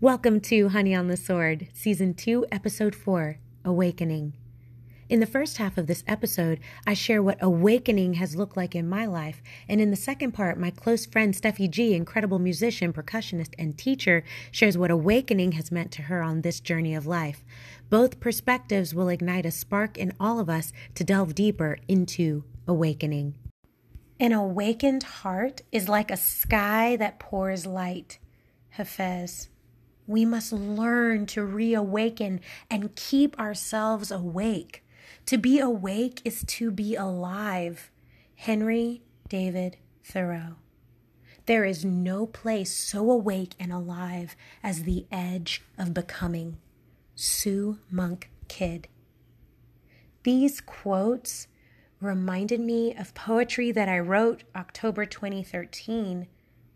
Welcome to Honey on the Sword, Season 2, Episode 4 Awakening. In the first half of this episode, I share what awakening has looked like in my life. And in the second part, my close friend Steffi G, incredible musician, percussionist, and teacher, shares what awakening has meant to her on this journey of life. Both perspectives will ignite a spark in all of us to delve deeper into awakening. An awakened heart is like a sky that pours light. Hafez. We must learn to reawaken and keep ourselves awake. To be awake is to be alive. Henry David Thoreau. There is no place so awake and alive as the edge of becoming. Sue Monk Kidd. These quotes reminded me of poetry that I wrote October 2013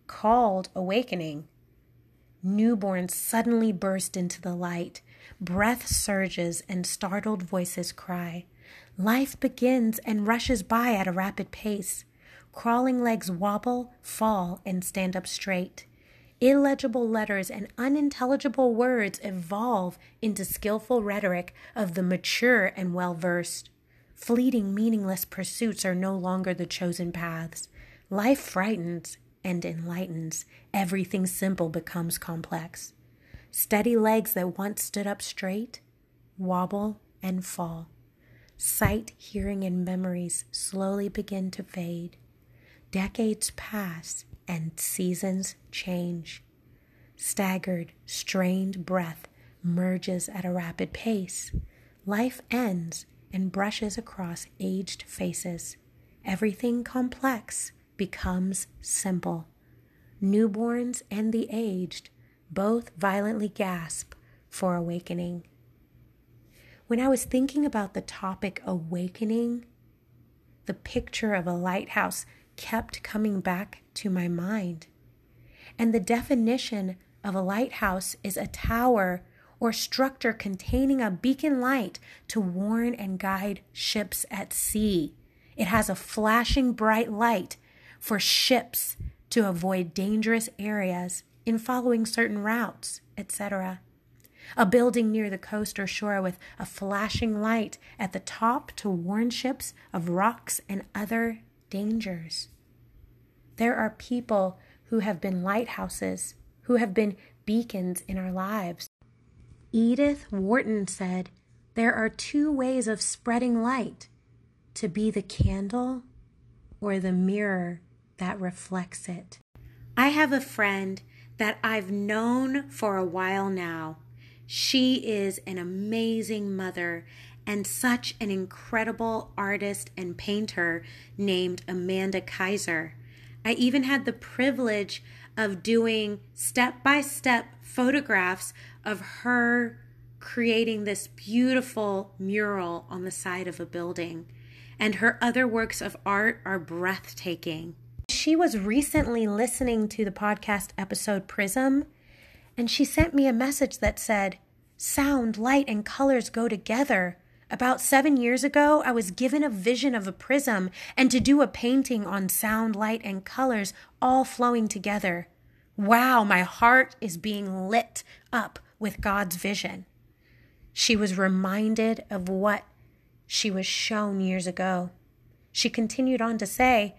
called Awakening. Newborns suddenly burst into the light. Breath surges and startled voices cry. Life begins and rushes by at a rapid pace. Crawling legs wobble, fall, and stand up straight. Illegible letters and unintelligible words evolve into skillful rhetoric of the mature and well versed. Fleeting, meaningless pursuits are no longer the chosen paths. Life frightens and enlightens, everything simple becomes complex. Steady legs that once stood up straight wobble and fall. Sight, hearing, and memories slowly begin to fade. Decades pass and seasons change. Staggered, strained breath merges at a rapid pace. Life ends and brushes across aged faces. Everything complex becomes simple. Newborns and the aged both violently gasp for awakening. When I was thinking about the topic awakening, the picture of a lighthouse kept coming back to my mind. And the definition of a lighthouse is a tower or structure containing a beacon light to warn and guide ships at sea. It has a flashing bright light for ships to avoid dangerous areas in following certain routes, etc. A building near the coast or shore with a flashing light at the top to warn ships of rocks and other dangers. There are people who have been lighthouses, who have been beacons in our lives. Edith Wharton said, There are two ways of spreading light to be the candle or the mirror that reflects it. I have a friend that I've known for a while now. She is an amazing mother and such an incredible artist and painter named Amanda Kaiser. I even had the privilege of doing step by step photographs of her creating this beautiful mural on the side of a building. And her other works of art are breathtaking she was recently listening to the podcast episode Prism, and she sent me a message that said, Sound, light, and colors go together. About seven years ago, I was given a vision of a prism and to do a painting on sound, light, and colors all flowing together. Wow, my heart is being lit up with God's vision. She was reminded of what she was shown years ago. She continued on to say,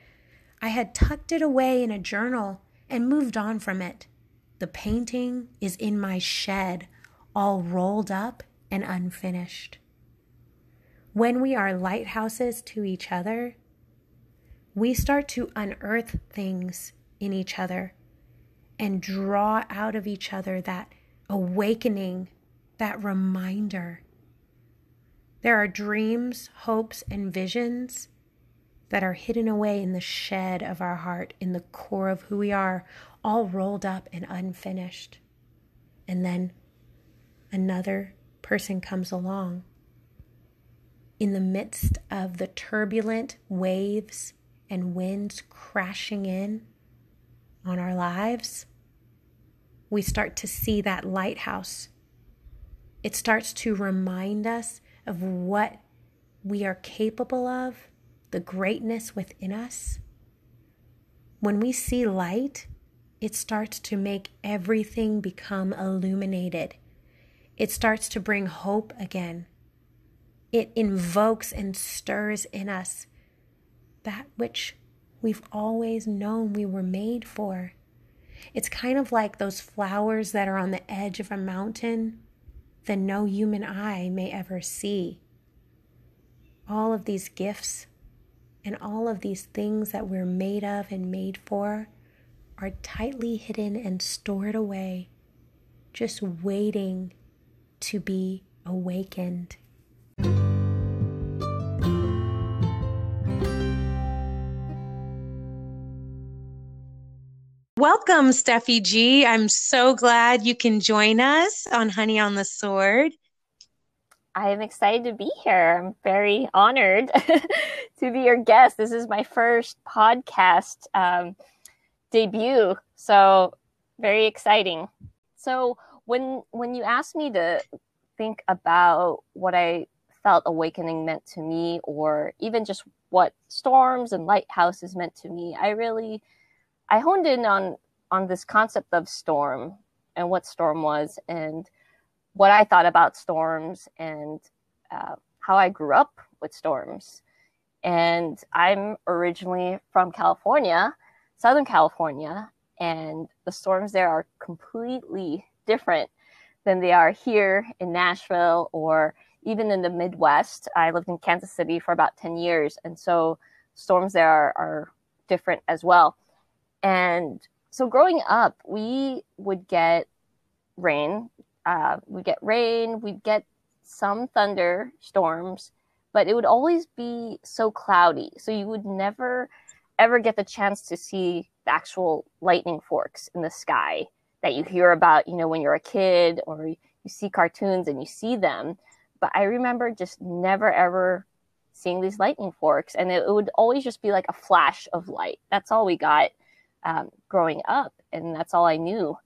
I had tucked it away in a journal and moved on from it. The painting is in my shed, all rolled up and unfinished. When we are lighthouses to each other, we start to unearth things in each other and draw out of each other that awakening, that reminder. There are dreams, hopes, and visions that are hidden away in the shed of our heart, in the core of who we are, all rolled up and unfinished. And then another person comes along. In the midst of the turbulent waves and winds crashing in on our lives, we start to see that lighthouse. It starts to remind us of what we are capable of the greatness within us, when we see light it starts to make everything become illuminated. It starts to bring hope again. It invokes and stirs in us that which we've always known we were made for. It's kind of like those flowers that are on the edge of a mountain that no human eye may ever see. All of these gifts and all of these things that we're made of and made for are tightly hidden and stored away, just waiting to be awakened. Welcome, Steffi G. I'm so glad you can join us on Honey on the Sword. I am excited to be here. I'm very honored to be your guest. This is my first podcast um, debut, so very exciting. So when when you asked me to think about what I felt awakening meant to me, or even just what storms and lighthouses meant to me, I really I honed in on on this concept of storm and what storm was and what I thought about storms and uh, how I grew up with storms. And I'm originally from California, Southern California, and the storms there are completely different than they are here in Nashville or even in the Midwest. I lived in Kansas City for about 10 years, and so storms there are, are different as well. And so growing up, we would get rain. Uh, we'd get rain. We'd get some thunder storms, but it would always be so cloudy. So you would never ever get the chance to see the actual lightning forks in the sky that you hear about, you know, when you're a kid or you see cartoons and you see them. But I remember just never ever seeing these lightning forks, and it, it would always just be like a flash of light. That's all we got um, growing up, and that's all I knew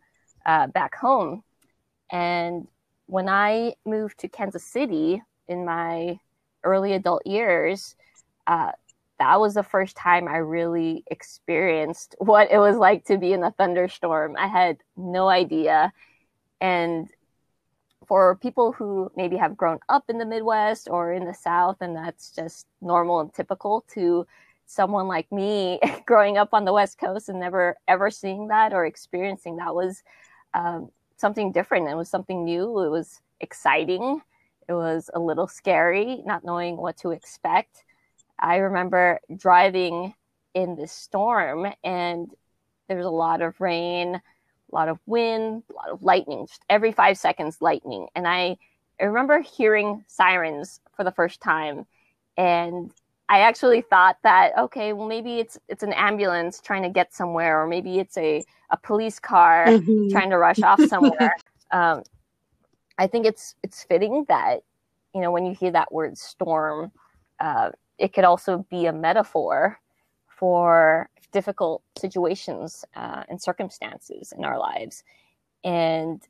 uh, back home. And when I moved to Kansas City in my early adult years, uh, that was the first time I really experienced what it was like to be in a thunderstorm. I had no idea. And for people who maybe have grown up in the Midwest or in the South, and that's just normal and typical to someone like me growing up on the West Coast and never ever seeing that or experiencing that was um, something different. It was something new. It was exciting. It was a little scary, not knowing what to expect. I remember driving in this storm and there was a lot of rain, a lot of wind, a lot of lightning, just every five seconds, lightning. And I, I remember hearing sirens for the first time. And I actually thought that okay, well maybe it's it's an ambulance trying to get somewhere, or maybe it's a a police car mm-hmm. trying to rush off somewhere. um, I think it's it's fitting that you know when you hear that word storm, uh, it could also be a metaphor for difficult situations uh, and circumstances in our lives, and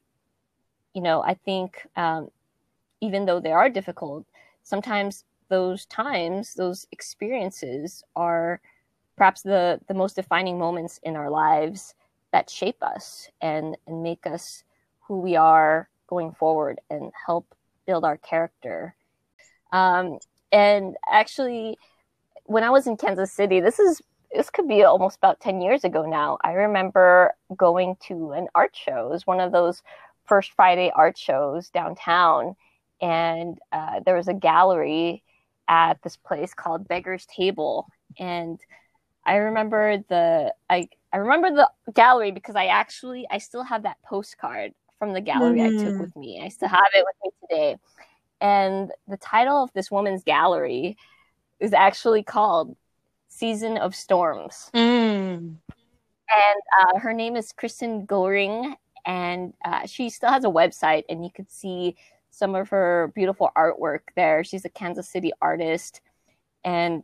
you know I think um, even though they are difficult, sometimes those times, those experiences are perhaps the, the most defining moments in our lives that shape us and, and make us who we are going forward and help build our character. Um, and actually, when I was in Kansas City, this is this could be almost about 10 years ago now. I remember going to an art show. It was one of those first Friday art shows downtown. And uh, there was a gallery at this place called Beggar's Table, and I remember the I I remember the gallery because I actually I still have that postcard from the gallery mm. I took mm. with me. I still have it with me today. And the title of this woman's gallery is actually called Season of Storms. Mm. And uh, her name is Kristen Goring, and uh, she still has a website, and you could see some of her beautiful artwork there. She's a Kansas City artist, and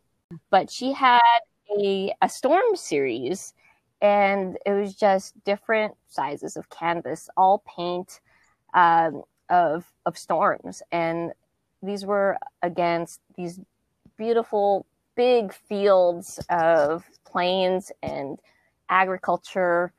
but she had a a storm series, and it was just different sizes of canvas, all paint um, of of storms, and these were against these beautiful big fields of plains and agriculture.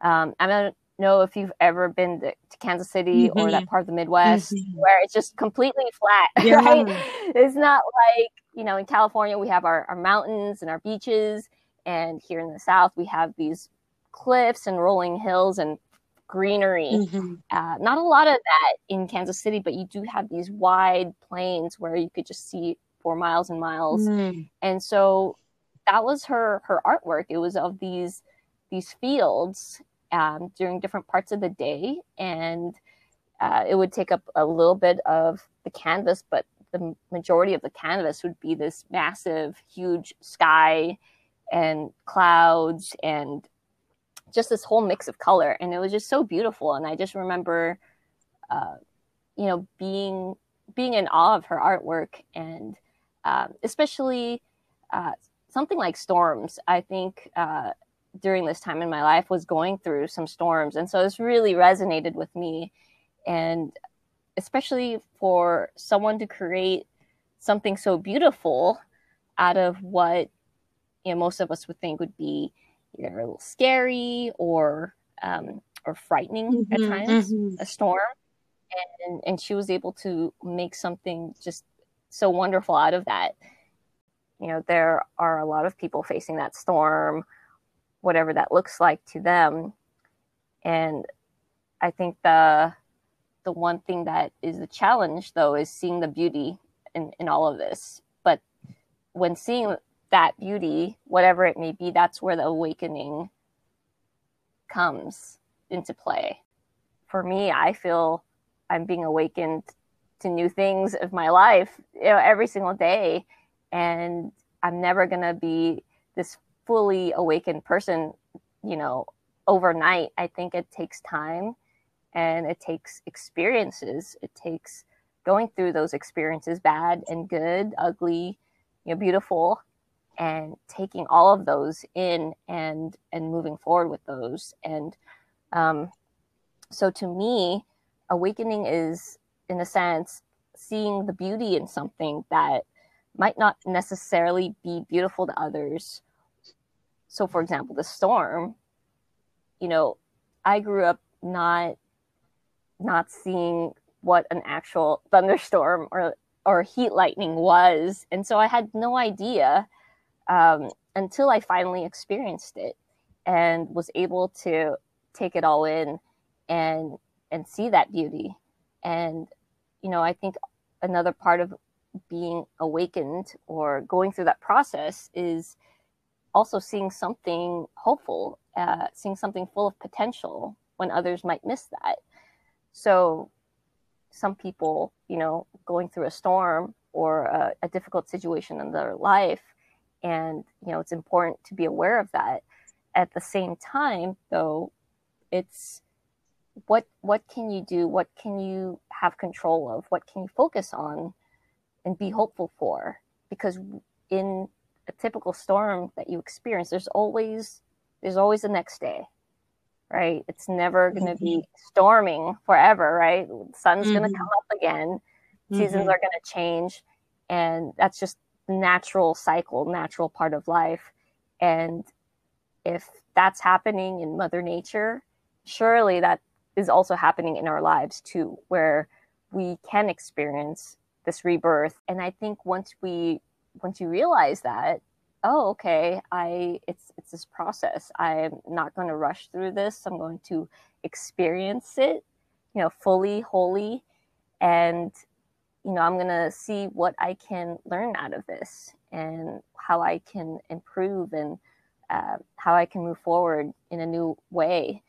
Um, I don't know if you've ever been to, to Kansas City mm-hmm. or that part of the Midwest mm-hmm. where it's just completely flat, yeah. right? It's not like, you know, in California, we have our, our mountains and our beaches. And here in the South, we have these cliffs and rolling hills and greenery. Mm-hmm. Uh, not a lot of that in Kansas City, but you do have these wide plains where you could just see for miles and miles. Mm. And so that was her her artwork. It was of these these fields um, during different parts of the day, and uh, it would take up a little bit of the canvas, but the majority of the canvas would be this massive, huge sky and clouds and just this whole mix of color and it was just so beautiful and i just remember uh, you know being being in awe of her artwork and uh, especially uh, something like storms i think uh, during this time in my life was going through some storms and so this really resonated with me and especially for someone to create something so beautiful out of what you know most of us would think would be either a little scary or um, or frightening mm-hmm, at times, mm-hmm. a storm. And and she was able to make something just so wonderful out of that. You know, there are a lot of people facing that storm, whatever that looks like to them. And I think the the one thing that is the challenge though is seeing the beauty in, in all of this. But when seeing that beauty, whatever it may be, that's where the awakening comes into play. For me, I feel I'm being awakened to new things of my life you know, every single day. And I'm never to be this fully awakened person, you know, overnight. I think it takes time and it takes experiences. It takes going through those experiences, bad and good, ugly, you know, beautiful, and taking all of those in and and moving forward with those and um, so to me awakening is in a sense seeing the beauty in something that might not necessarily be beautiful to others so for example the storm you know i grew up not not seeing what an actual thunderstorm or or heat lightning was and so i had no idea um, until I finally experienced it and was able to take it all in and and see that beauty. And you know, I think another part of being awakened or going through that process is also seeing something hopeful, uh, seeing something full of potential when others might miss that. So, some people, you know, going through a storm or a, a difficult situation in their life and you know it's important to be aware of that. At the same time though it's what what can you do? What can you have control of? What can you focus on and be hopeful for? Because in a typical storm that you experience there's always there's always the next day right it's never going to mm-hmm. be storming forever right the sun's mm-hmm. going to come up again seasons mm-hmm. are going to change and that's just natural cycle, natural part of life. And if that's happening in Mother Nature, surely that is also happening in our lives too, where we can experience this rebirth. And I think once we once you realize that, oh, okay, I it's it's this process. I'm not going to rush through this. I'm going to experience it, you know, fully, wholly, and you know, I'm going to see what I can learn out of this and how I can improve and uh, how I can move forward in a new way.